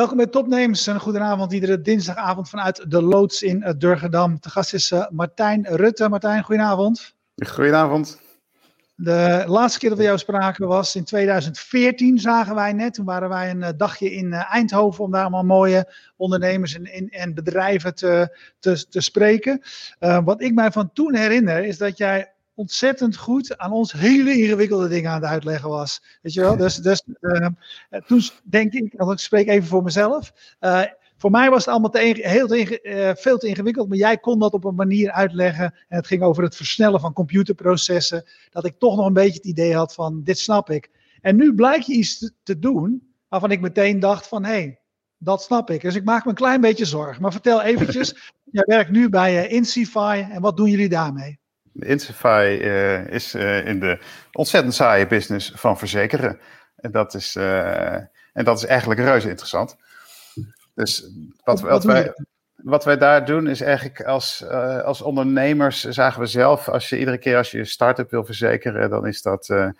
Welkom bij Topnames. Een goedenavond iedere dinsdagavond vanuit de loods in uh, Durgedam. De gast is uh, Martijn Rutte. Martijn, goedenavond. Goedenavond. De laatste keer dat we jou spraken was in 2014, zagen wij net. Toen waren wij een dagje in Eindhoven om daar allemaal mooie ondernemers en, en bedrijven te, te, te spreken. Uh, wat ik mij van toen herinner is dat jij ontzettend goed aan ons hele ingewikkelde dingen aan het uitleggen was. Weet je wel? Dus, dus uh, toen denk ik, als ik spreek even voor mezelf. Uh, voor mij was het allemaal te heel te uh, veel te ingewikkeld, maar jij kon dat op een manier uitleggen. En het ging over het versnellen van computerprocessen. Dat ik toch nog een beetje het idee had van: dit snap ik. En nu blijkt je iets te, te doen waarvan ik meteen dacht: van hé, hey, dat snap ik. Dus ik maak me een klein beetje zorgen. Maar vertel eventjes: jij werkt nu bij Insify en wat doen jullie daarmee? Insify uh, is uh, in de ontzettend saaie business van verzekeren. En dat is, uh, en dat is eigenlijk reuze interessant. Dus wat, wat, wij, wat wij daar doen is eigenlijk als, als ondernemers zagen we zelf, als je iedere keer als je je start-up wil verzekeren, dan is dat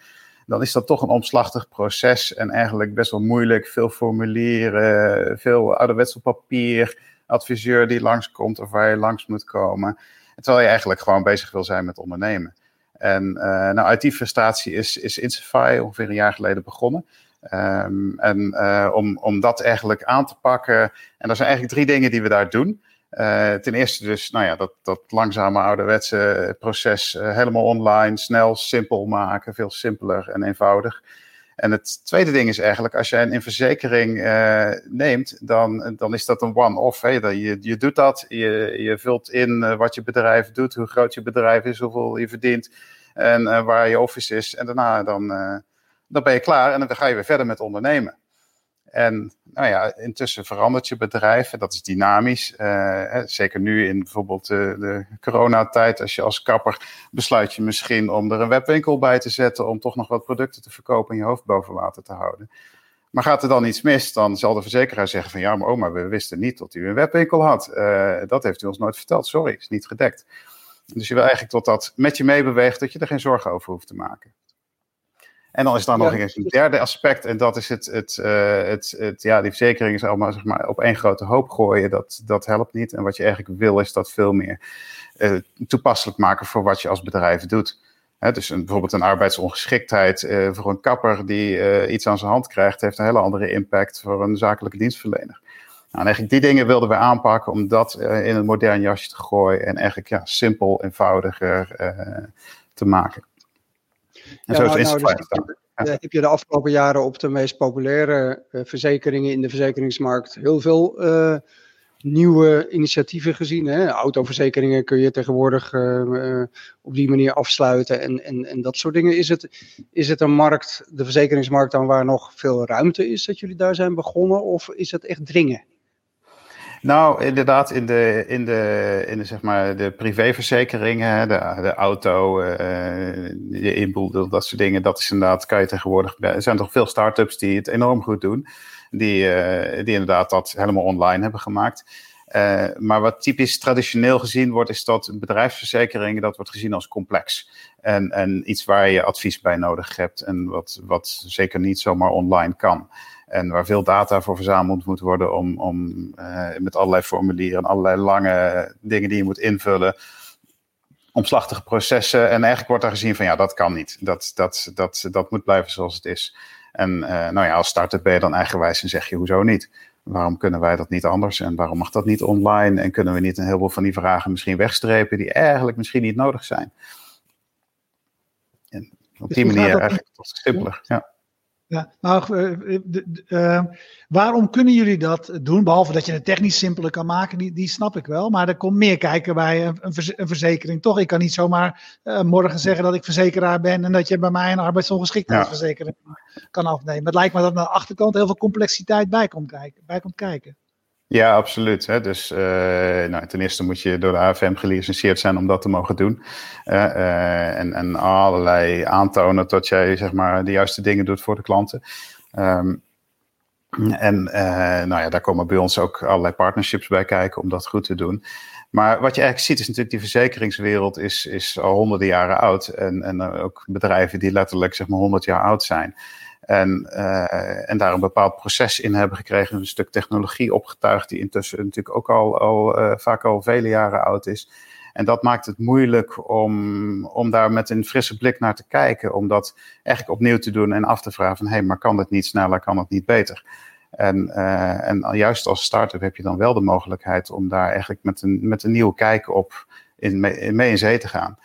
dan is dat toch een omslachtig proces en eigenlijk best wel moeilijk. Veel formulieren, veel ouderwets papier, adviseur die langskomt of waar je langs moet komen. Terwijl je eigenlijk gewoon bezig wil zijn met ondernemen. En uh, nou, uit die frustratie is, is Insify ongeveer een jaar geleden begonnen. Um, en uh, om, om dat eigenlijk aan te pakken. En er zijn eigenlijk drie dingen die we daar doen. Uh, ten eerste dus, nou ja, dat, dat langzame ouderwetse proces helemaal online, snel, simpel maken. Veel simpeler en eenvoudig. En het tweede ding is eigenlijk, als jij een verzekering uh, neemt, dan, dan is dat een one-off. Je, je doet dat, je, je vult in uh, wat je bedrijf doet, hoe groot je bedrijf is, hoeveel je verdient en uh, waar je office is. En daarna dan, dan ben je klaar en dan ga je weer verder met ondernemen. En nou ja, intussen verandert je bedrijf en dat is dynamisch. Uh, zeker nu in bijvoorbeeld de, de coronatijd, als je als kapper besluit je misschien om er een webwinkel bij te zetten om toch nog wat producten te verkopen en je hoofd boven water te houden. Maar gaat er dan iets mis, dan zal de verzekeraar zeggen van ja, maar oma, we wisten niet dat u een webwinkel had. Uh, dat heeft u ons nooit verteld, sorry, is niet gedekt. Dus je wil eigenlijk tot dat met je meebeweegt, dat je er geen zorgen over hoeft te maken. En dan is er nog eens een derde aspect, en dat is het, het, uh, het, het, ja, die verzekering is allemaal zeg maar, op één grote hoop gooien. Dat, dat helpt niet. En wat je eigenlijk wil, is dat veel meer uh, toepasselijk maken voor wat je als bedrijf doet. He, dus een, bijvoorbeeld een arbeidsongeschiktheid uh, voor een kapper die iets aan zijn hand krijgt, heeft een hele andere impact voor een zakelijke dienstverlener. Nou, en eigenlijk die dingen wilden we aanpakken om dat in een modern jasje te gooien en eigenlijk ja, simpel, eenvoudiger te maken. En zo is nou, nou dus heb, heb je de afgelopen jaren op de meest populaire uh, verzekeringen in de verzekeringsmarkt heel veel uh, nieuwe initiatieven gezien. Hè? Autoverzekeringen kun je tegenwoordig uh, op die manier afsluiten en, en, en dat soort dingen. Is het, is het een markt, de verzekeringsmarkt, dan waar nog veel ruimte is dat jullie daar zijn begonnen? Of is het echt dringen? Nou, inderdaad, in de, in de, in de, zeg maar, de privéverzekeringen, de, de auto, uh, de inboedel, dat soort dingen, dat is inderdaad, kan je tegenwoordig, er zijn toch veel start-ups die het enorm goed doen, die, uh, die inderdaad dat helemaal online hebben gemaakt. Uh, maar wat typisch traditioneel gezien wordt, is dat bedrijfsverzekeringen, dat wordt gezien als complex. En, en iets waar je advies bij nodig hebt en wat, wat zeker niet zomaar online kan. En waar veel data voor verzameld moet worden om, om uh, met allerlei formulieren en allerlei lange dingen die je moet invullen. Omslachtige processen. En eigenlijk wordt daar gezien van ja, dat kan niet. Dat, dat, dat, dat moet blijven zoals het is. En uh, nou ja, als start-up ben je dan eigenwijs en zeg je hoezo niet? Waarom kunnen wij dat niet anders? En waarom mag dat niet online? En kunnen we niet een heleboel van die vragen misschien wegstrepen die eigenlijk misschien niet nodig zijn? En op dus die manier eigenlijk tot simpeler. Ja. Ja, nou, uh, waarom kunnen jullie dat doen? Behalve dat je het technisch simpeler kan maken, die, die snap ik wel. Maar er komt meer kijken bij een, een verzekering. Toch, ik kan niet zomaar uh, morgen zeggen dat ik verzekeraar ben en dat je bij mij een arbeidsongeschiktheidsverzekering ja. kan afnemen. Het lijkt me dat aan de achterkant heel veel complexiteit bij komt kijken. Bij komt kijken. Ja, absoluut. Hè. Dus uh, nou, ten eerste moet je door de AFM gelicenseerd zijn om dat te mogen doen. Uh, en, en allerlei aantonen dat jij zeg maar, de juiste dingen doet voor de klanten. Um, en nou ja, daar komen bij ons ook allerlei partnerships bij kijken om dat goed te doen. Maar wat je eigenlijk ziet is natuurlijk die verzekeringswereld is, is al honderden jaren oud. En, en ook bedrijven die letterlijk zeg maar honderd jaar oud zijn. En, uh, en daar een bepaald proces in hebben gekregen, een stuk technologie opgetuigd, die intussen natuurlijk ook al, al uh, vaak al vele jaren oud is. En dat maakt het moeilijk om, om daar met een frisse blik naar te kijken, om dat eigenlijk opnieuw te doen en af te vragen van hé, hey, maar kan het niet sneller, kan het niet beter? En, uh, en juist als start-up heb je dan wel de mogelijkheid om daar eigenlijk met een, met een nieuwe kijk op in, mee in zee te gaan.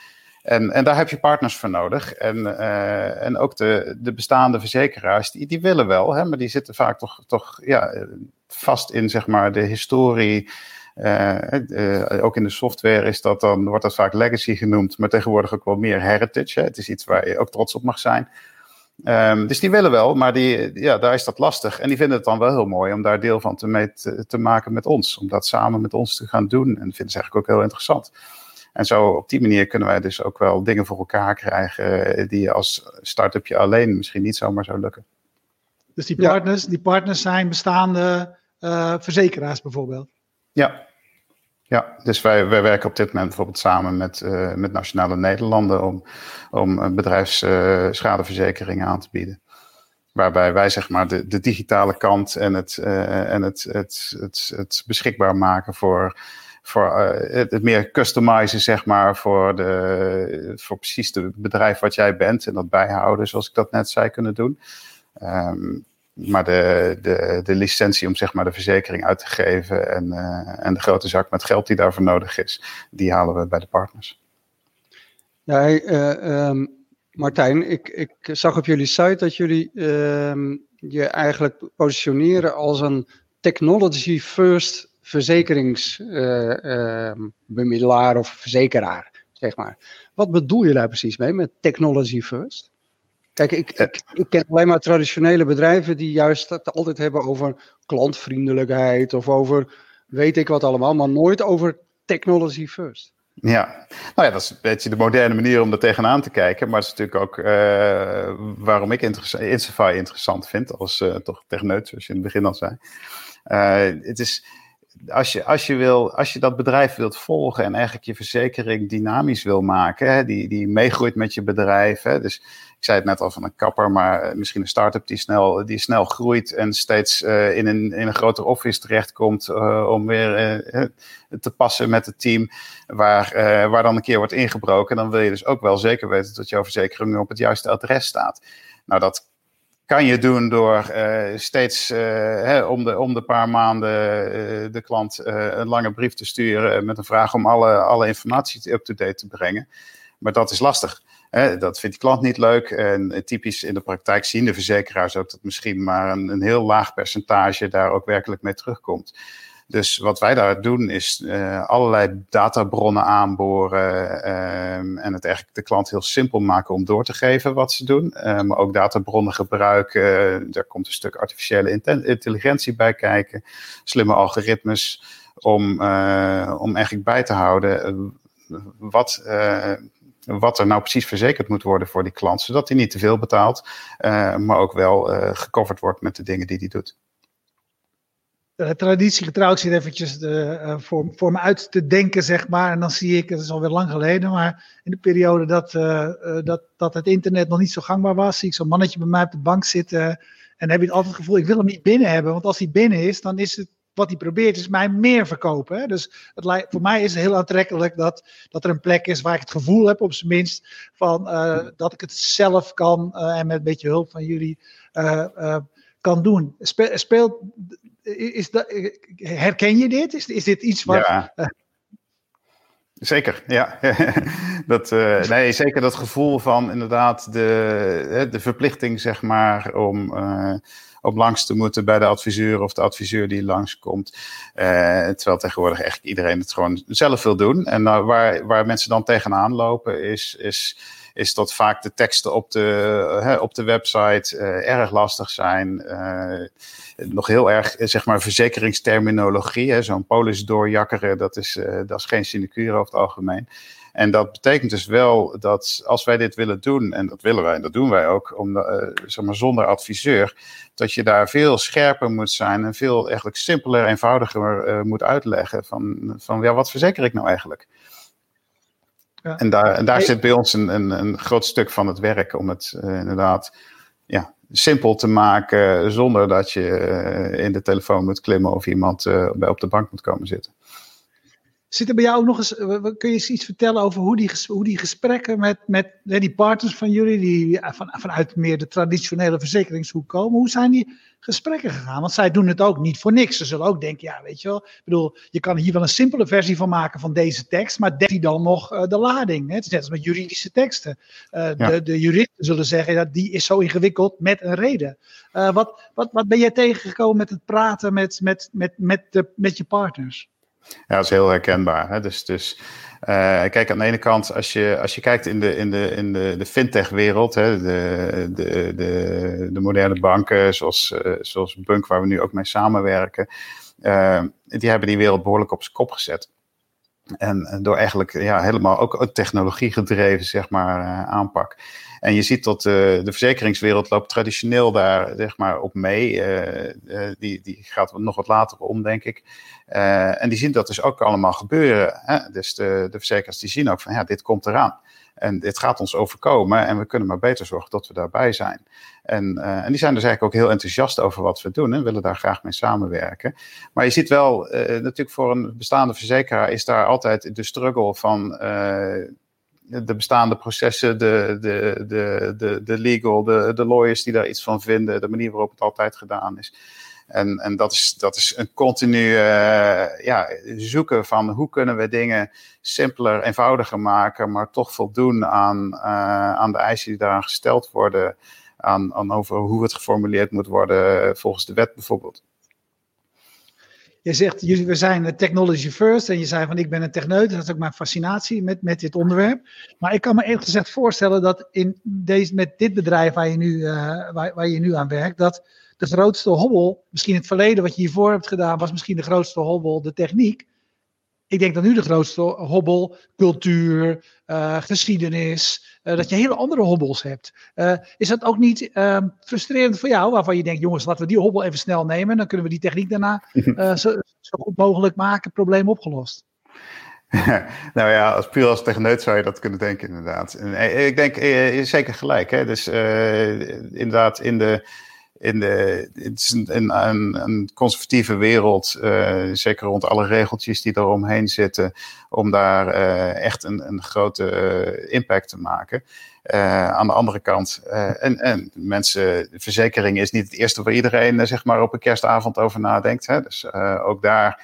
En, en daar heb je partners voor nodig. En, uh, en ook de, de bestaande verzekeraars, die, die willen wel, hè, maar die zitten vaak toch, toch ja, vast in zeg maar, de historie. Uh, uh, ook in de software is dat dan, wordt dat vaak legacy genoemd, maar tegenwoordig ook wel meer heritage. Hè. Het is iets waar je ook trots op mag zijn. Um, dus die willen wel, maar die, ja, daar is dat lastig. En die vinden het dan wel heel mooi om daar deel van te, te, te maken met ons. Om dat samen met ons te gaan doen. En vinden ze eigenlijk ook heel interessant. En zo op die manier kunnen wij dus ook wel dingen voor elkaar krijgen eh, die je als start-upje alleen misschien niet zomaar zou lukken. Dus die partners, ja. die partners zijn bestaande uh, verzekeraars bijvoorbeeld? Ja. Ja, dus wij, wij werken op dit moment bijvoorbeeld samen met, uh, met Nationale Nederlanden om, om bedrijfsschadeverzekeringen aan te bieden waarbij wij zeg maar de, de digitale kant en, het, uh, en het, het, het, het beschikbaar maken voor voor uh, het, meer customizen, zeg maar, voor, de, voor precies het bedrijf wat jij bent en dat bijhouden, zoals ik dat net zei, kunnen doen. Um, maar de, de, de licentie om zeg maar de verzekering uit te geven en, uh, en de grote zak met geld die daarvoor nodig is, die halen we bij de partners. Ja, uh, um, Martijn, ik, ik zag op jullie site dat jullie uh, je eigenlijk positioneren als een technology first verzekeringsbemiddelaar of verzekeraar, zeg maar. Wat bedoel je daar precies mee met technology first? Kijk, ik, ik, ik, ken alleen maar traditionele bedrijven die juist het altijd hebben over klantvriendelijkheid of over weet ik wat allemaal, maar nooit over technology first. Ja, nou ja, dat is een beetje de moderne manier om er tegenaan te kijken. Maar het is natuurlijk ook uh, waarom ik Insafai interessant vind als uh, toch techneut, zoals je in het begin al zei. Uh, het is, als je, als, je wil, als je dat bedrijf wilt volgen en eigenlijk je verzekering dynamisch wil maken, hè, die, die meegroeit met je bedrijf. Hè, dus ik zei het net al van een kapper, maar misschien een start-up die snel, die snel groeit en steeds uh, in, een, in een groter office terechtkomt uh, om weer te passen met het team waar, waar dan een keer wordt ingebroken. Dan wil je dus ook wel zeker weten dat jouw verzekering op het juiste adres staat. Nou, dat kan je doen door uh, steeds uh, hè, om, de, om de paar maanden uh, de klant een lange brief te sturen met een vraag om alle, alle informatie up-to-date te brengen. Maar dat is lastig. Hè? Dat vindt die klant niet leuk. En typisch in de praktijk zien de verzekeraars ook dat misschien maar een, een heel laag percentage daar ook werkelijk mee terugkomt. Dus wat wij daar doen is uh, allerlei databronnen aanboren uh, en het eigenlijk de klant heel simpel maken om door te geven wat ze doen. Uh, maar ook databronnen gebruiken. Daar komt een stuk artificiële intelligentie bij kijken. Slimme algoritmes om, om eigenlijk bij te houden wat wat er nou precies verzekerd moet worden voor die klant, zodat hij niet te veel betaalt, maar ook wel uh, gecoverd wordt met de dingen die hij doet traditiegetrouw, ik zit eventjes de, uh, voor, voor me uit te denken, zeg maar. En dan zie ik, het is alweer lang geleden, maar in de periode dat, dat, dat het internet nog niet zo gangbaar was, zie ik zo'n mannetje bij mij op de bank zitten. En heb je altijd het gevoel, ik wil hem niet binnen hebben. Want als hij binnen is, dan is het wat hij probeert, is mij meer verkopen. Hè? Dus het lijkt, voor mij is het heel aantrekkelijk dat, dat er een plek is waar ik het gevoel heb, op zijn minst, van, dat ik het zelf kan en met een beetje hulp van jullie kan doen. speelt is dat, herken je dit? Is, is dit iets wat. Ja. Zeker, ja. dat, uh, nee, zeker dat gevoel van inderdaad de, de verplichting, zeg maar, om, uh, om langs te moeten bij de adviseur of de adviseur die langskomt. Uh, terwijl tegenwoordig eigenlijk iedereen het gewoon zelf wil doen. En waar, waar mensen dan tegenaan lopen, is. is is dat vaak de teksten op de, hè, op de website uh, erg lastig zijn. Uh, nog heel erg, zeg maar, verzekeringsterminologie. Zo'n polis doorjakkeren, dat is, dat is geen sinecure over het algemeen. En dat betekent dus wel dat als wij dit willen doen, en dat willen wij en dat doen wij ook, om, zeg maar zonder adviseur, dat je daar veel scherper moet zijn en veel eigenlijk simpeler, eenvoudiger moet uitleggen van, van ja, wat verzeker ik nou eigenlijk? Ja. En daar, en daar zit bij ons een, een, een, groot stuk van het werk om het uh, inderdaad ja, simpel te maken zonder dat je in de telefoon moet klimmen of iemand op de bank moet komen zitten. Zit er bij jou ook nog eens, kun je eens iets vertellen over hoe die, hoe die gesprekken met, met die partners van jullie, die van, vanuit meer de traditionele verzekeringshoek komen, hoe zijn die gesprekken gegaan? Want zij doen het ook niet voor niks. Ze zullen ook denken, ja, weet je wel, ik bedoel, je kan hier wel een simpele versie van maken van deze tekst, maar dekt die dan nog uh, de lading? Hè? Het is net als met juridische teksten. Uh, de, de juristen zullen zeggen, dat die is zo ingewikkeld met een reden. Uh, wat, wat, wat ben jij tegengekomen met het praten met, met, met, met, de, met je partners? Ja, dat is heel herkenbaar. Hè? Dus, dus uh, kijk, aan de ene kant, als je, als je kijkt in de, in de, in de, de fintech-wereld, de, de, de, de moderne banken, zoals, uh, zoals Bunk, waar we nu ook mee samenwerken, uh, die hebben die wereld behoorlijk op zijn kop gezet. En door eigenlijk ja, helemaal ook technologie gedreven zeg maar, aanpak. En je ziet dat de verzekeringswereld loopt traditioneel daar zeg maar, op mee. die, die gaat nog wat later om, denk ik. En die zien dat dus ook allemaal gebeuren. Hè? Dus de, de verzekeraars die zien ook van ja, dit komt eraan. En dit gaat ons overkomen en we kunnen maar beter zorgen dat we daarbij zijn. En, en die zijn dus eigenlijk ook heel enthousiast over wat we doen en willen daar graag mee samenwerken. Maar je ziet wel, natuurlijk voor een bestaande verzekeraar is daar altijd de struggle van de bestaande processen, de, de, de, de, legal, de, de lawyers die daar iets van vinden, de manier waarop het altijd gedaan is. En, en dat, is, dat is een continu uh, ja, zoeken van hoe kunnen we dingen simpeler, eenvoudiger maken, maar toch voldoen aan, uh, aan de eisen die daaraan gesteld worden, aan, aan over hoe het geformuleerd moet worden volgens de wet bijvoorbeeld. Je zegt, we zijn technology first. En je zei van, ik ben een techneut. Dat is ook mijn fascinatie met, met dit onderwerp. Maar ik kan me eerlijk gezegd voorstellen dat in deze, met dit bedrijf waar je, nu, uh, waar, waar je nu aan werkt, dat de grootste hobbel, misschien het verleden wat je hiervoor hebt gedaan, was misschien de grootste hobbel de techniek. Ik denk dat nu de grootste hobbel cultuur, uh, geschiedenis, uh, dat je hele andere hobbels hebt. Uh, is dat ook niet ehm, frustrerend voor jou, waarvan je denkt, jongens, laten we die hobbel even snel nemen, dan kunnen we die techniek daarna zo, zo, goed mogelijk maken, probleem opgelost. nou ja, als puur als techneut zou je dat kunnen denken, inderdaad. En, ik denk, je zeker gelijk. Hè? Dus inderdaad, in de in de, het is een, een, conservatieve wereld, uh, zeker rond alle regeltjes die eromheen zitten, om daar uh, echt een, een grote uh, impact te maken. aan de andere kant, en, en mensen, verzekering is niet het eerste waar iedereen zeg maar op een kerstavond over nadenkt. Hè? Dus ook daar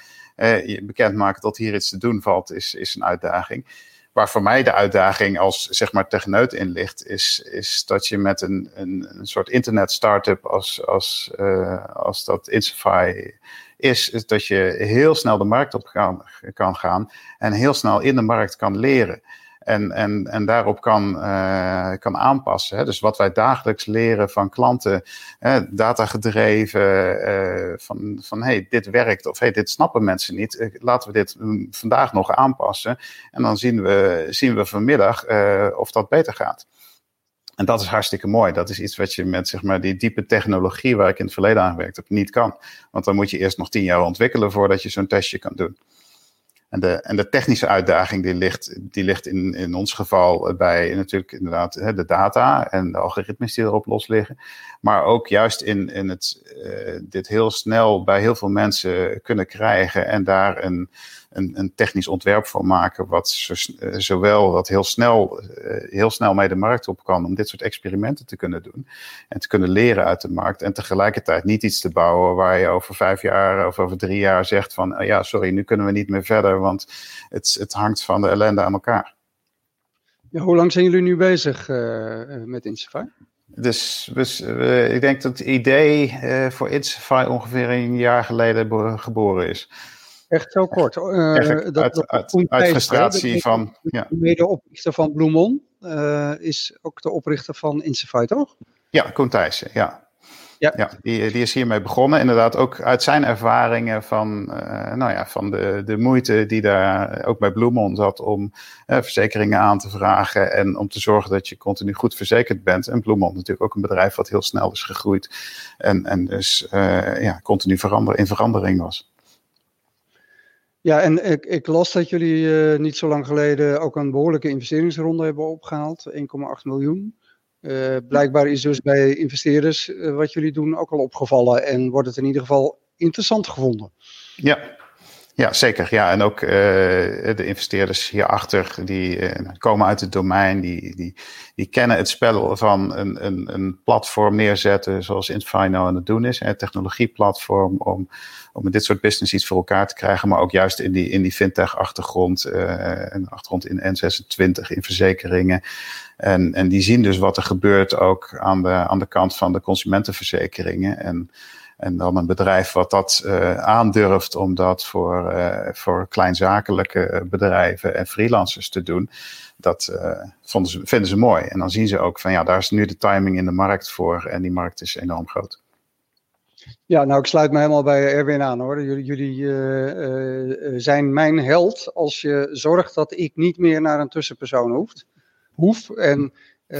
bekendmaken dat hier iets te doen valt, is, is een uitdaging. Waar voor mij de uitdaging als zeg maar techneut in ligt, is, is dat je met een, een, een soort internet startup als, als, uh, als dat Insify is, is dat je heel snel de markt op kan, kan gaan en heel snel in de markt kan leren en, en, en daarop kan, uh, kan aanpassen. Hè. Dus wat wij dagelijks leren van klanten, data gedreven, uh, van, van hey, dit werkt of hey, dit snappen mensen niet. Eh, laten we dit mm, vandaag nog aanpassen. En dan zien we, zien we vanmiddag of dat beter gaat. En dat is hartstikke mooi. Dat is iets wat je met zeg maar, die diepe technologie waar ik in het verleden aan gewerkt heb niet kan. Want dan moet je eerst nog tien jaar ontwikkelen voordat je zo'n testje kan doen. En de, en de technische uitdaging die ligt, die ligt in, in ons geval bij natuurlijk inderdaad de data en de algoritmes die erop los liggen. Maar ook juist in, in het uh, dit heel snel bij heel veel mensen kunnen krijgen en daar een, een, een technisch ontwerp voor maken, wat uh, zowel wat heel snel, uh, heel snel mee de markt op kan om dit soort experimenten te kunnen doen en te kunnen leren uit de markt en tegelijkertijd niet iets te bouwen waar je over vijf jaar of over drie jaar zegt van ja, sorry, nu kunnen we niet meer verder, want het, het hangt van de ellende aan elkaar. Ja, hoe lang zijn jullie nu bezig met Insify? Dus, dus uh, ik denk dat het idee uh, voor Insify ongeveer een jaar geleden geboren is. Echt zo kort. Uh, dat, uit, dat uit, uit frustratie van... Ja. De medeoprichter van Bloemon is ook de oprichter van Insify, toch? Ja, Koen Thijssen, ja. Ja. ja die, die, is hiermee begonnen. Inderdaad, ook uit zijn ervaringen van, uh, nou ja, van de, de moeite die daar ook bij Bloemon zat om uh, verzekeringen aan te vragen en om te zorgen dat je continu goed verzekerd bent. En Bloemon natuurlijk ook een bedrijf wat heel snel is gegroeid en, en dus uh, ja, continu verander, in verandering was. Ja, en ik, ik las dat jullie niet zo lang geleden ook een behoorlijke investeringsronde hebben opgehaald, 1,8 miljoen. blijkbaar is dus bij investeerders wat jullie doen ook al opgevallen en wordt het in ieder geval interessant gevonden. Ja, ja, zeker. Ja, en ook uh, de investeerders hierachter, die uh, komen uit het domein, die, die, die kennen het spel van een, een, een platform neerzetten, zoals Infino aan het doen is. Een technologieplatform om, om dit soort business iets voor elkaar te krijgen, maar ook juist in die, in die fintech-achtergrond, uh, en achtergrond in N26, in verzekeringen. En, en die zien dus wat er gebeurt ook aan de, aan de kant van de consumentenverzekeringen. En en dan een bedrijf wat dat uh, aandurft om dat voor, uh, voor kleinzakelijke bedrijven en freelancers te doen, dat uh, vonden ze, vinden ze mooi. En dan zien ze ook van ja, daar is nu de timing in de markt voor en die markt is enorm groot. Ja, nou, ik sluit me helemaal bij Erwin aan hoor. Jullie, jullie zijn mijn held als je zorgt dat ik niet meer naar een tussenpersoon hoeft, hoef. En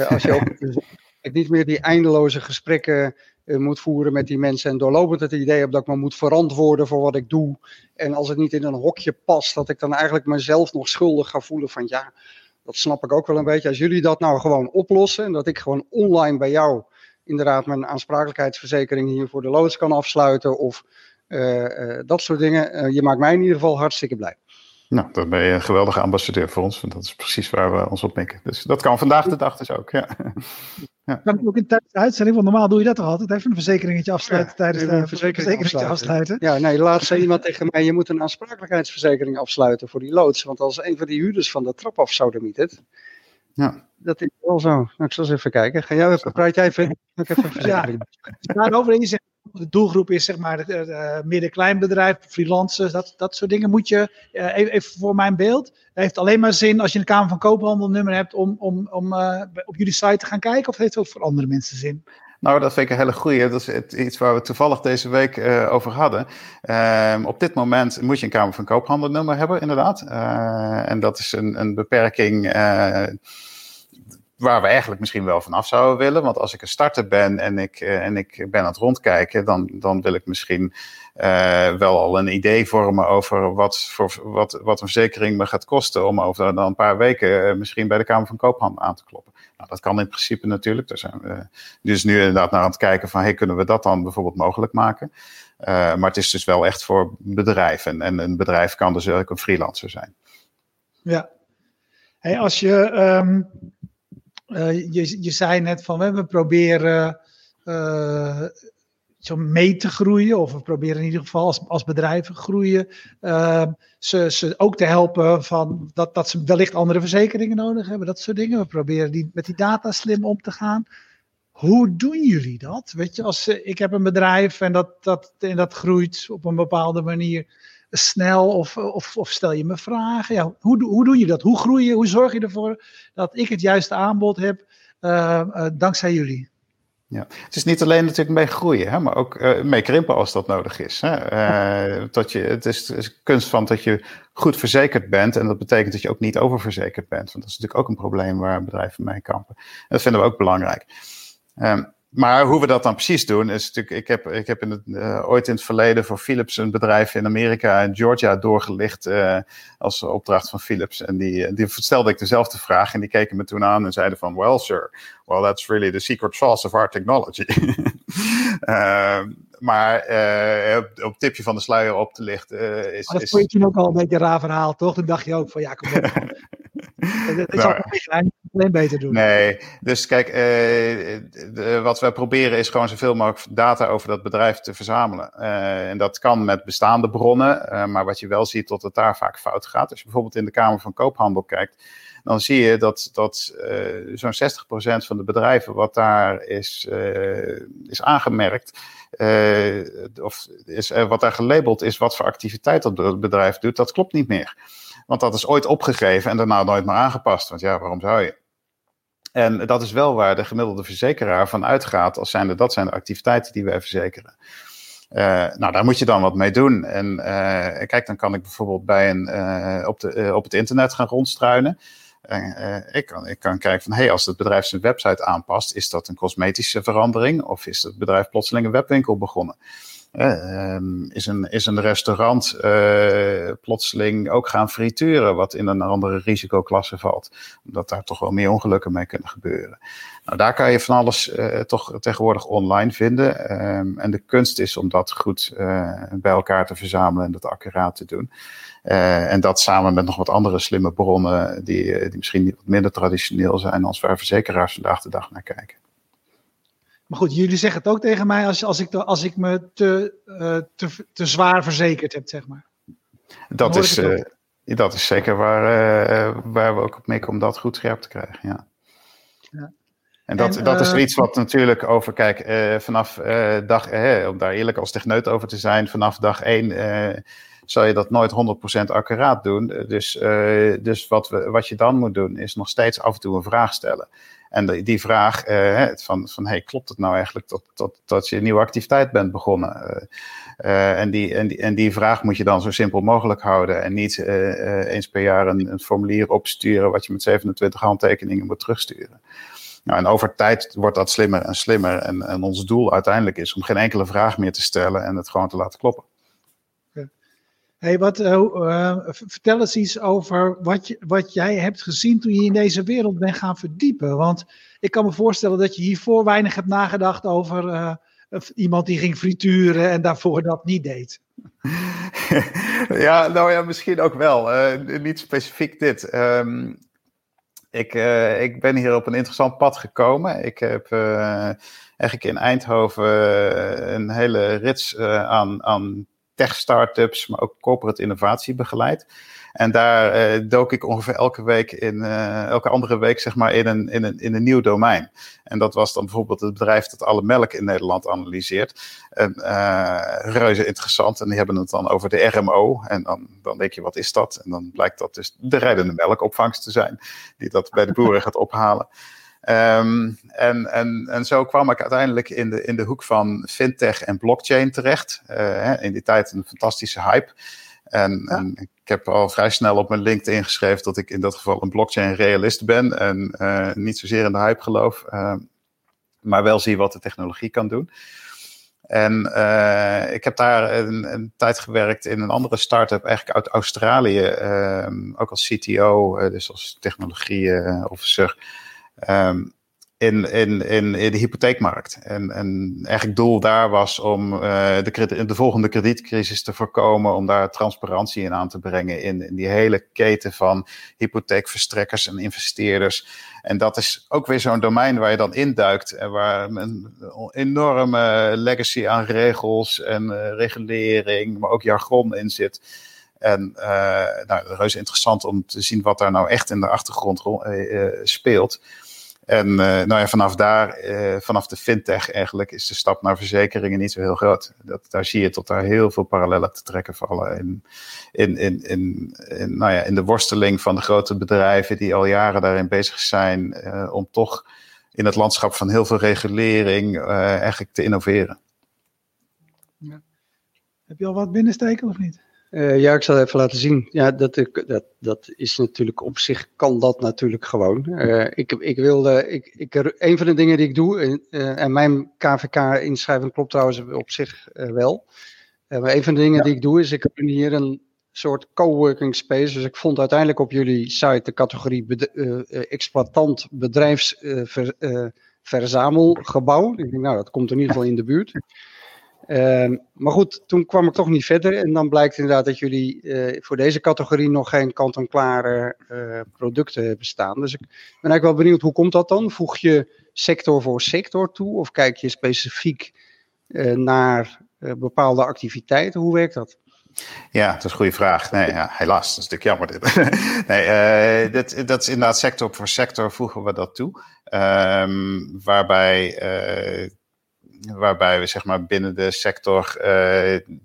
als je ook niet meer die eindeloze gesprekken moet voeren met die mensen. En doorlopend het idee heb dat ik me moet verantwoorden voor wat ik doe. En als het niet in een hokje past, dat ik dan eigenlijk mezelf nog schuldig ga voelen van ja, dat snap ik ook wel een beetje. Als jullie dat nou gewoon oplossen en dat ik gewoon online bij jou inderdaad mijn aansprakelijkheidsverzekering hier voor de loods kan afsluiten of uh, uh, dat soort dingen. je maakt mij in ieder geval hartstikke blij. Nou, dan ben je een geweldige ambassadeur voor ons. Want dat is precies waar we ons op mikken. Dus dat kan vandaag de dag dus ook. Ja. Ja. Kan ik ook in tijdens de uitzending, want normaal doe je dat toch altijd, even een verzekeringetje afsluiten ja, tijdens de verzekeringetje afsluiten. Ja, nee, laatst zei iemand tegen mij, je moet een aansprakelijkheidsverzekering afsluiten voor die loods. Want als een van die huurders van de trap af zouden mieten, ja. dat is wel zo. Nou, ik zal eens even kijken. Ga jij, praat jij even? Ik even een verzekering. Ja, daarover je zegt, de doelgroep is zeg maar uh, midden-kleinbedrijf, freelancers, dat, dat soort dingen. Moet je, uh, even voor mijn beeld, het heeft alleen maar zin als je een Kamer van Koophandel nummer hebt om, om, om uh, op jullie site te gaan kijken? Of heeft het ook voor andere mensen zin? Nou, dat vind ik een hele goede. Dat is iets waar we toevallig deze week over hadden. Uh, op dit moment moet je een Kamer van Koophandel nummer hebben, inderdaad. En dat is een, een beperking waar we eigenlijk misschien wel vanaf zouden willen. Want als ik een starter ben en ik, uh, en ik ben aan het rondkijken, dan, dan wil ik misschien uh, wel al een idee vormen over wat, voor, wat, wat een verzekering me gaat kosten om over dan een paar weken uh, misschien bij de Kamer van Koophandel aan te kloppen. Nou, dat kan in principe natuurlijk. Daar zijn we dus nu inderdaad naar aan het kijken van, hey, kunnen we dat dan bijvoorbeeld mogelijk maken? maar het is dus wel echt voor bedrijven. En een bedrijf kan dus ook een freelancer zijn. Ja. Hey, als je um, uh, je, zei net van we proberen uh, zo mee te groeien, of we proberen in ieder geval als, als bedrijven groeien, uh, ze, ze ook te helpen van dat, dat ze wellicht andere verzekeringen nodig hebben, dat soort dingen. We proberen die, met die data slim om te gaan. Hoe doen jullie dat? Weet je, als ik heb een bedrijf en dat, dat, en dat groeit op een bepaalde manier snel of, of, of stel je me vragen? Ja, hoe, hoe doe je dat? Hoe groei je? Hoe zorg je ervoor dat ik het juiste aanbod heb uh, uh, dankzij jullie? Ja, het is niet alleen natuurlijk mee groeien, hè, maar ook uh, mee krimpen als dat nodig is. Hè. dat je, het is, kunst van dat je goed verzekerd bent en dat betekent dat je ook niet oververzekerd bent. Want dat is natuurlijk ook een probleem waar bedrijven mee kampen. En dat vinden we ook belangrijk. Um, maar hoe we dat dan precies doen, is natuurlijk. Ik heb, ik heb in het, uh, ooit in het verleden voor Philips een bedrijf in Amerika en Georgia doorgelicht. Uh, als opdracht van Philips. En die, die stelde ik dezelfde vraag. En die keken me toen aan en zeiden: van, Well, sir, well, that's really the secret sauce of our technology. uh, maar op, op tipje van de sluier op te lichten. is, maar dat vond je toen ook al een beetje een raar verhaal, toch? Toen dacht je ook van ja, kom op. Dat is nou, alleen beter doen. Nee, dus kijk, uh, de, wat we proberen is gewoon zoveel mogelijk data over dat bedrijf te verzamelen. Uh, en dat kan met bestaande bronnen, uh, maar wat je wel ziet, dat het daar vaak fout gaat. Als je bijvoorbeeld in de Kamer van Koophandel kijkt, dan zie je dat, dat zo'n 60% van de bedrijven wat daar is, is aangemerkt, of is, wat daar gelabeld is, wat voor activiteit dat bedrijf doet, dat klopt niet meer. Want dat is ooit opgegeven en daarna nooit meer aangepast. Want ja, waarom zou je? En dat is wel waar de gemiddelde verzekeraar van uitgaat, als zijnde dat zijn de activiteiten die wij verzekeren. Uh, nou, daar moet je dan wat mee doen. En uh, kijk, dan kan ik bijvoorbeeld bij een, uh, op, de, op het internet gaan rondstruinen. ik, kan, ik kan kijken van, hey, als het bedrijf zijn website aanpast, is dat een cosmetische verandering of is het bedrijf plotseling een webwinkel begonnen? Ehm, is, een, is een restaurant uh, plotseling ook gaan frituren, wat in een andere risicoklasse valt? Omdat daar toch wel meer ongelukken mee kunnen gebeuren. Nou, daar kan je van alles uh, toch tegenwoordig online vinden. Um, en de kunst is om dat goed uh, bij elkaar te verzamelen en dat accuraat te doen. en dat samen met nog wat andere slimme bronnen, die, die misschien wat minder traditioneel zijn, als waar verzekeraars vandaag de dag naar kijken. Maar goed, jullie zeggen het ook tegen mij als, als, ik, als ik me te, uh, te, te zwaar verzekerd heb, zeg maar. Dat is, uh, dat is zeker waar, uh, waar we ook op mikken om dat goed scherp te krijgen, ja. ja. En dat, en, dat is iets wat natuurlijk over, kijk, vanaf dag, om daar eerlijk als techneut over te zijn, vanaf dag één zal je dat nooit 100% accuraat doen. Dus, dus wat, we, wat je dan moet doen, is nog steeds af en toe een vraag stellen. En die vraag uh, van, van hey, klopt het nou eigenlijk dat, dat, dat je een nieuwe activiteit bent begonnen? Uh, en, die, en, die, en die vraag moet je dan zo simpel mogelijk houden en niet eens per jaar een, een, formulier opsturen wat je met 27 handtekeningen moet terugsturen. Nou, en over tijd wordt dat slimmer en slimmer. En, en ons doel uiteindelijk is om geen enkele vraag meer te stellen en het gewoon te laten kloppen. Hey, wat, uh, vertel eens iets over wat, je, wat jij hebt gezien toen je in deze wereld bent gaan verdiepen. Want ik kan me voorstellen dat je hiervoor weinig hebt nagedacht over uh, iemand die ging frituren en daarvoor dat niet deed. ja, nou ja, misschien ook wel. Niet specifiek dit. Um, ik, ik ben hier op een interessant pad gekomen. Ik heb eigenlijk in Eindhoven een hele rits aan, aan tech-startups, maar ook corporate innovatie begeleid. En daar uh, dook ik ongeveer elke week in, uh, elke andere week zeg maar in een, in, een, in een nieuw domein. En dat was dan bijvoorbeeld het bedrijf dat alle melk in Nederland analyseert. En uh, reuze interessant. En die hebben het dan over de RMO. En dan, dan denk je, wat is dat? En dan blijkt dat dus de rijdende melkopvangst te zijn, die dat bij de boeren gaat ophalen. Um, en, en, en zo kwam ik uiteindelijk in de, in de hoek van fintech en blockchain terecht. Uh, in die tijd een fantastische hype. En, ja. en, ik heb al vrij snel op mijn LinkedIn geschreven dat ik in dat geval een blockchain realist ben. En uh, niet zozeer in de hype geloof, uh, maar wel zie wat de technologie kan doen. En uh, ik heb daar een, een, tijd gewerkt in een andere start-up, eigenlijk uit Australië, ehm, ook als CTO, dus als technologie-officer. Um, in, in, in, de hypotheekmarkt. En, en eigenlijk doel daar was om uh, de, de volgende kredietcrisis te voorkomen, om daar transparantie in aan te brengen in, in die hele keten van hypotheekverstrekkers en investeerders. En dat is ook weer zo'n domein waar je dan induikt en waar een enorme legacy aan regels en uh, regulering, maar ook jargon in zit. En uh, nou, reuze interessant om te zien wat daar nou echt in de achtergrond speelt. En uh, nou ja, vanaf daar, uh, vanaf de fintech eigenlijk, is de stap naar verzekeringen niet zo heel groot. Dat, daar zie je tot daar heel veel parallellen te trekken vallen. In, in, in, in, in, nou ja, in de worsteling van de grote bedrijven die al jaren daarin bezig zijn uh, om toch in het landschap van heel veel regulering eigenlijk te innoveren. Ja. Heb je al wat binnensteken of niet? Uh, ja, ik zal even laten zien. Ja, dat, dat, dat is natuurlijk op zich, kan dat natuurlijk gewoon. Uh, ik, ik wilde, ik, ik, een van de dingen die ik doe, uh, en mijn KVK-inschrijving klopt trouwens op zich wel. maar een van de dingen ja. die ik doe, is ik heb hier een soort coworking space. Dus ik vond uiteindelijk op jullie site de categorie bed exploitant bedrijfsverzamelgebouw. ik denk, nou, dat komt in ieder geval in de buurt. Uh, maar goed, toen kwam ik toch niet verder. En dan blijkt inderdaad dat jullie uh, voor deze categorie nog geen kant-en-klare uh, producten bestaan. Dus ik ben eigenlijk wel benieuwd, hoe komt dat dan? Voeg je sector voor sector toe? Of kijk je specifiek uh, naar bepaalde activiteiten? Hoe werkt dat? Ja, dat is een goede vraag. Nee, ja, helaas, dat is natuurlijk jammer dit. nee, dat is inderdaad sector voor sector voegen we dat toe. Um, waarbij waarbij we zeg maar, binnen de sector uh,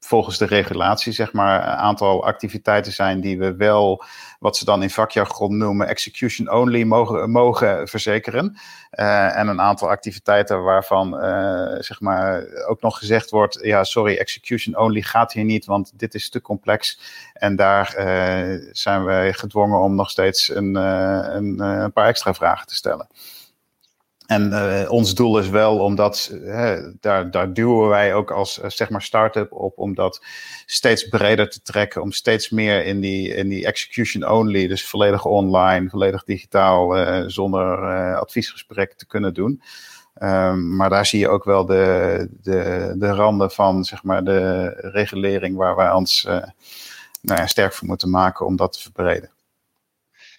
volgens de regulatie zeg maar, een aantal activiteiten zijn die we wel, wat ze dan in vakjargon noemen, execution only mogen, mogen verzekeren. Uh, en een aantal activiteiten waarvan uh, zeg maar, ook nog gezegd wordt, ja sorry, execution only gaat hier niet, want dit is te complex. En daar zijn wij gedwongen om nog steeds een, een, een paar extra vragen te stellen. En uh, ons doel is wel omdat daar, daar duwen wij ook als uh, zeg maar start-up op om dat steeds breder te trekken, om steeds meer in die, in die execution only, dus volledig online, volledig digitaal, uh, zonder adviesgesprek te kunnen doen. Um, maar daar zie je ook wel de, de, de randen van zeg maar, de regulering waar wij ons nou ja, sterk voor moeten maken om dat te verbreden.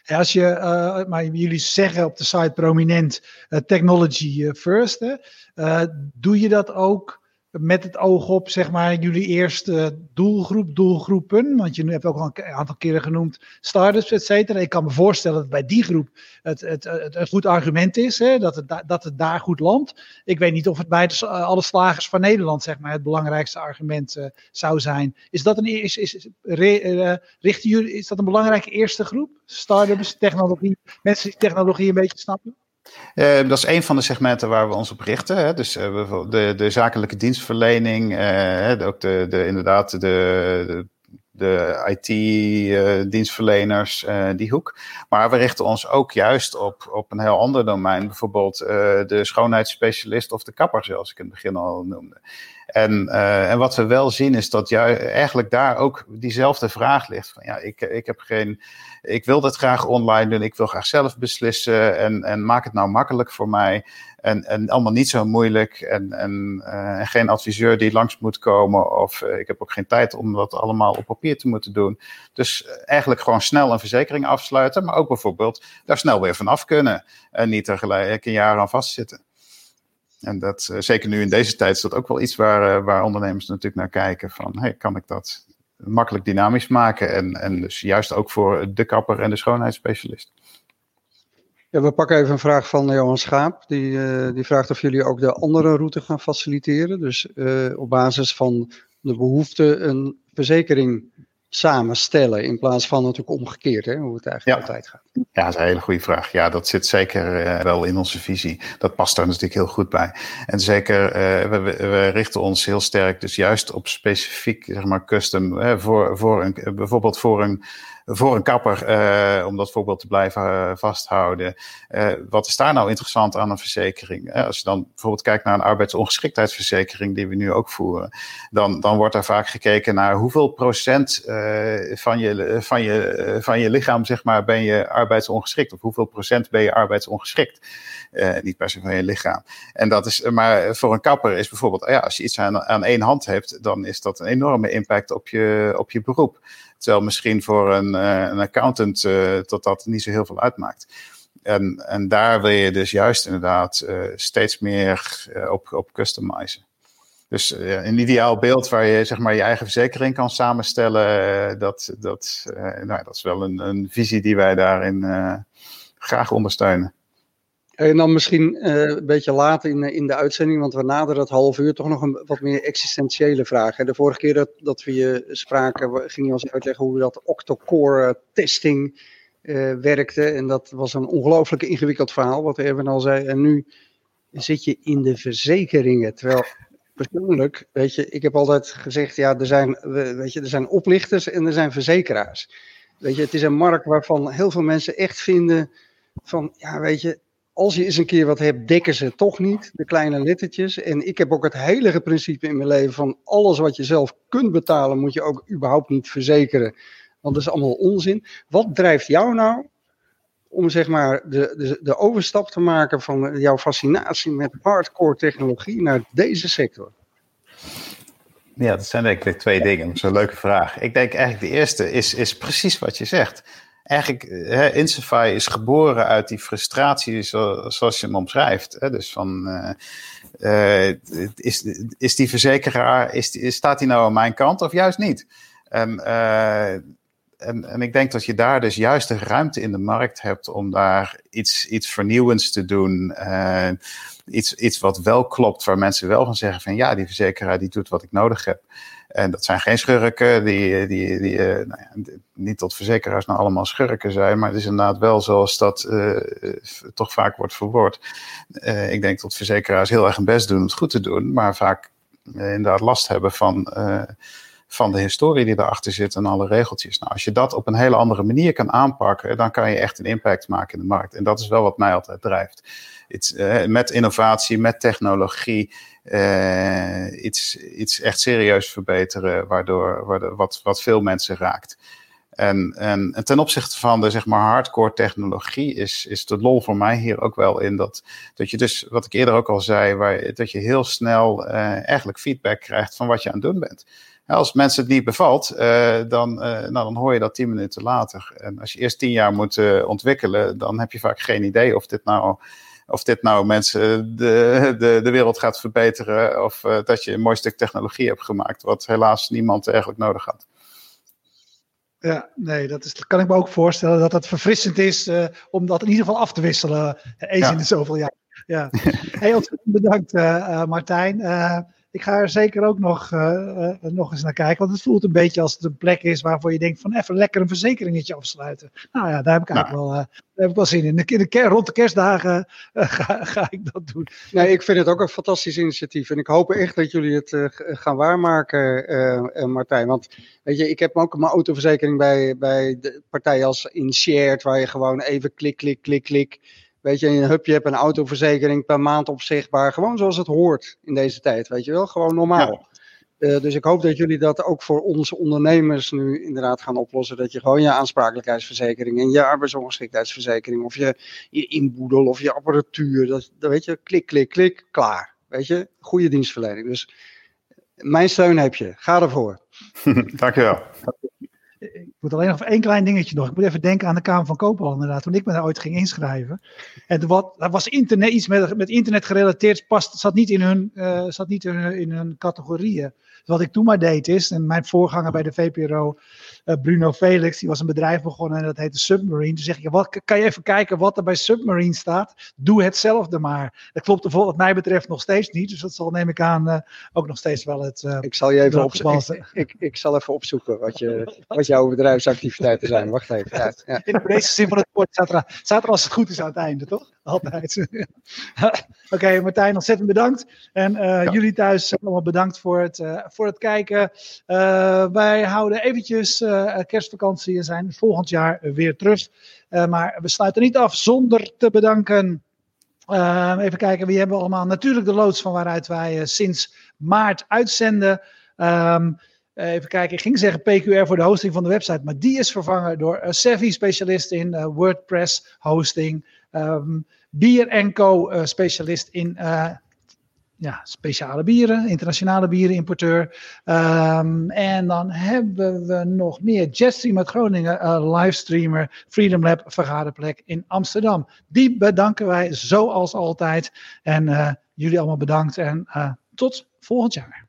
Als je, uh, maar jullie zeggen op de site prominent uh, technology eh, first. Hè? Doe je dat ook met het oog op, zeg maar, jullie eerste doelgroep, doelgroepen? Want je hebt ook al een aantal keren genoemd startups, et cetera. Ik kan me voorstellen dat bij die groep het, het, het, een goed argument is, hè, dat, het, dat het daar goed landt. Ik weet niet of het bij de, alle slagers van Nederland, zeg maar, het belangrijkste argument uh, zou zijn. Is dat een, is, is, re, uh, richten jullie, is dat een belangrijke eerste groep? Startups, technologie, mensen die technologie een beetje snappen? Uh, dat is een van de segmenten waar we ons op richten. Hè. Dus uh, de, de zakelijke dienstverlening, uh, ook de, de, inderdaad de, de, IT-dienstverleners, die hoek. Maar we richten ons ook juist op, op een heel ander domein. Bijvoorbeeld de schoonheidsspecialist of de kapper, zoals ik in het begin al noemde. En, uh, en wat we wel zien is dat jij eigenlijk daar ook diezelfde vraag ligt. Van ja, ik, ik heb geen. Ik wil dat graag online doen. Ik wil graag zelf beslissen. En, en maak het nou makkelijk voor mij. En, en allemaal niet zo moeilijk. En, en, uh, geen adviseur die langs moet komen. Of uh, ik heb ook geen tijd om dat allemaal op papier te moeten doen. Dus eigenlijk gewoon snel een verzekering afsluiten. Maar ook bijvoorbeeld daar snel weer vanaf kunnen. En niet er gelijk een jaar aan vastzitten. En dat, uh, zeker nu in deze tijd, is dat ook wel iets waar, uh, waar ondernemers natuurlijk naar kijken. Van, hey, kan ik dat makkelijk dynamisch maken? En, en dus juist ook voor de kapper en de schoonheidsspecialist. Ja, we pakken even een vraag van Johan Schaap. Die, uh, die vraagt of jullie ook de andere route gaan faciliteren. Dus op basis van de behoefte een verzekering samenstellen. In plaats van natuurlijk omgekeerd, hè, hoe het eigenlijk altijd gaat. Ja, dat is een hele goede vraag. Ja, dat zit zeker uh, wel in onze visie. Dat past daar natuurlijk heel goed bij. En zeker, uh, we, we, richten ons heel sterk dus juist op specifiek, zeg maar, custom. Hè, voor, voor een, bijvoorbeeld voor een voor een kapper, uh, om dat voorbeeld te blijven uh, vasthouden. Uh, wat is daar nou interessant aan een verzekering? als je dan bijvoorbeeld kijkt naar een arbeidsongeschiktheidsverzekering, die we nu ook voeren, dan, dan wordt er vaak gekeken naar hoeveel procent van, je, van, je, van je lichaam, zeg maar, ben je arbeidsongeschikt? Of hoeveel procent ben je arbeidsongeschikt? niet per se van je lichaam. En dat is, maar voor een kapper is bijvoorbeeld, ja, als je iets aan, aan één hand hebt, dan is dat een enorme impact op je, op je beroep. Terwijl misschien voor een, uh, een accountant uh, dat dat niet zo heel veel uitmaakt. En, en daar wil je dus juist inderdaad uh, steeds meer op, op customizen. Dus een ideaal beeld waar je zeg maar, je eigen verzekering kan samenstellen, dat, dat, nou, dat is wel een, een visie die wij daarin graag ondersteunen. En dan misschien uh, een beetje later in, in de uitzending, want we naderen het half uur, toch nog een wat meer existentiële vraag. De vorige keer dat, dat we je spraken, ging je ons uitleggen hoe dat octocore testing uh, werkte. En dat was een ongelooflijk ingewikkeld verhaal, wat Erwin al zei. En nu zit je in de verzekeringen. Terwijl persoonlijk, weet je, ik heb altijd gezegd, ja, er zijn, weet je, er zijn oplichters en er zijn verzekeraars. Weet je, het is een markt waarvan heel veel mensen echt vinden van, ja, weet je, als je eens een keer wat hebt, dekken ze toch niet, de kleine lettertjes. En ik heb ook het heilige principe in mijn leven van alles wat je zelf kunt betalen, moet je ook überhaupt niet verzekeren. Want dat is allemaal onzin. Wat drijft jou nou om zeg maar de, de, de overstap te maken van jouw fascinatie met hardcore technologie naar deze sector? Ja, dat zijn denk ik twee dingen. Dat is een leuke vraag. Ik denk eigenlijk de eerste is, is precies wat je zegt eigenlijk, hè, Insify is geboren uit die frustratie zoals je hem omschrijft. Hè? Dus van, uh, uh, is, is die verzekeraar, is die, staat hij nou aan mijn kant of juist niet? En, uh, en, en ik denk dat je daar dus juist de ruimte in de markt hebt om daar iets, iets vernieuwends te doen. iets, iets wat wel klopt, waar mensen wel van zeggen van ja, die verzekeraar die doet wat ik nodig heb. En dat zijn geen schurken, die, die, die uh, nou ja, niet tot verzekeraars nou allemaal schurken zijn, maar het is inderdaad wel zoals dat uh, toch vaak wordt verwoord. Uh, ik denk dat verzekeraars heel erg hun best doen om het goed te doen, maar vaak inderdaad last hebben van, van de historie die erachter zit en alle regeltjes. Nou, als je dat op een hele andere manier kan aanpakken, dan kan je echt een impact maken in de markt. En dat is wel wat mij altijd drijft. Uh, met innovatie, met technologie, uh, iets, iets echt serieus verbeteren, waardoor, waardoor wat, wat veel mensen raakt. En, en, en, ten opzichte van de zeg maar, hardcore technologie is, is de lol voor mij hier ook wel in dat, dat je dus, wat ik eerder ook al zei, waar, dat je heel snel uh, eigenlijk feedback krijgt van wat je aan het doen bent. Als mensen het niet bevalt, dan, nou, dan hoor je dat tien minuten later. En als je eerst tien jaar moet ontwikkelen, dan heb je vaak geen idee of dit nou of dit nou mensen de, de, de wereld gaat verbeteren. Of uh, dat je een mooi stuk technologie hebt gemaakt, wat helaas niemand eigenlijk nodig had. Ja, nee, dat, is, dat kan ik me ook voorstellen dat het verfrissend is uh, om dat in ieder geval af te wisselen. Eens ja. in de zoveel jaar. Ja. Heel ontzettend bedankt, uh, Martijn ik ga er zeker ook nog, uh, nog eens naar kijken. Want het voelt een beetje als het een plek is waarvoor je denkt van even lekker een verzekeringetje afsluiten. Nou ja, daar heb ik eigenlijk wel, uh, daar heb ik wel zin in. De, de, rond de kerstdagen ga, ga, ik dat doen. Nee, ik vind het ook een fantastisch initiatief. En ik hoop echt dat jullie het gaan waarmaken, Martijn. Want weet je, ik heb ook mijn autoverzekering bij, bij de partij als Inshared, waar je gewoon even klik, klik, klik, klik Weet je, een hubje hebt een autoverzekering per maand opzichtbaar. Gewoon zoals het hoort in deze tijd, weet je wel. Gewoon normaal. Uh, dus ik hoop dat jullie dat ook voor onze ondernemers nu inderdaad gaan oplossen. Dat je gewoon je aansprakelijkheidsverzekering en je arbeidsongeschiktheidsverzekering of je, je inboedel of je apparatuur. Dat, dat weet je, klik, klik, klik, klaar. Weet je, goede dienstverlening. Dus mijn steun heb je. Ga ervoor. Dankjewel ik moet alleen nog één klein dingetje nog. Ik moet even denken aan de Kamer van Koophandel inderdaad. Toen ik me daar ooit ging inschrijven. En wat, dat was internet, iets met, met internet gerelateerd. Past, zat niet in hun, uh, zat niet in hun, in hun categorieën. Dus wat ik toen maar deed is. En mijn voorganger bij de VPRO. Uh, Bruno Felix, die was een bedrijf begonnen en dat heette Submarine. Toen zeg ik, wat, kan je even kijken wat er bij Submarine staat? Doe hetzelfde maar. Dat klopt wat mij betreft nog steeds niet. Dus dat zal neem ik aan uh, ook nog steeds wel het... Ik zal je even opzoeken. Ik, ik, ik, zal even opzoeken wat, je, wat jouw bedrijfsactiviteiten zijn. Wacht even. Ja, ja. In de breedste zin van het woord staat er, staat er als het goed is aan het einde, toch? Altijd. Oké, okay, Martijn, ontzettend bedankt. En ja. jullie thuis allemaal bedankt voor het, voor het kijken. wij houden eventjes kerstvakantie en zijn volgend jaar weer terug. Maar we sluiten niet af zonder te bedanken. Even kijken, wie hebben we allemaal? Natuurlijk de loods van waaruit wij sinds maart uitzenden. Um, even kijken, ik ging zeggen PQR voor de hosting van de website, maar die is vervangen door een Savvy specialist in WordPress hosting. Um, Bier Co specialist in ja, speciale bieren, internationale bierenimporteur. Um, en dan hebben we nog meer Jetstream uit Groningen, uh, livestreamer, Freedom Lab vergaderplek in Amsterdam. Die bedanken wij zoals altijd. En jullie allemaal bedankt en tot volgend jaar.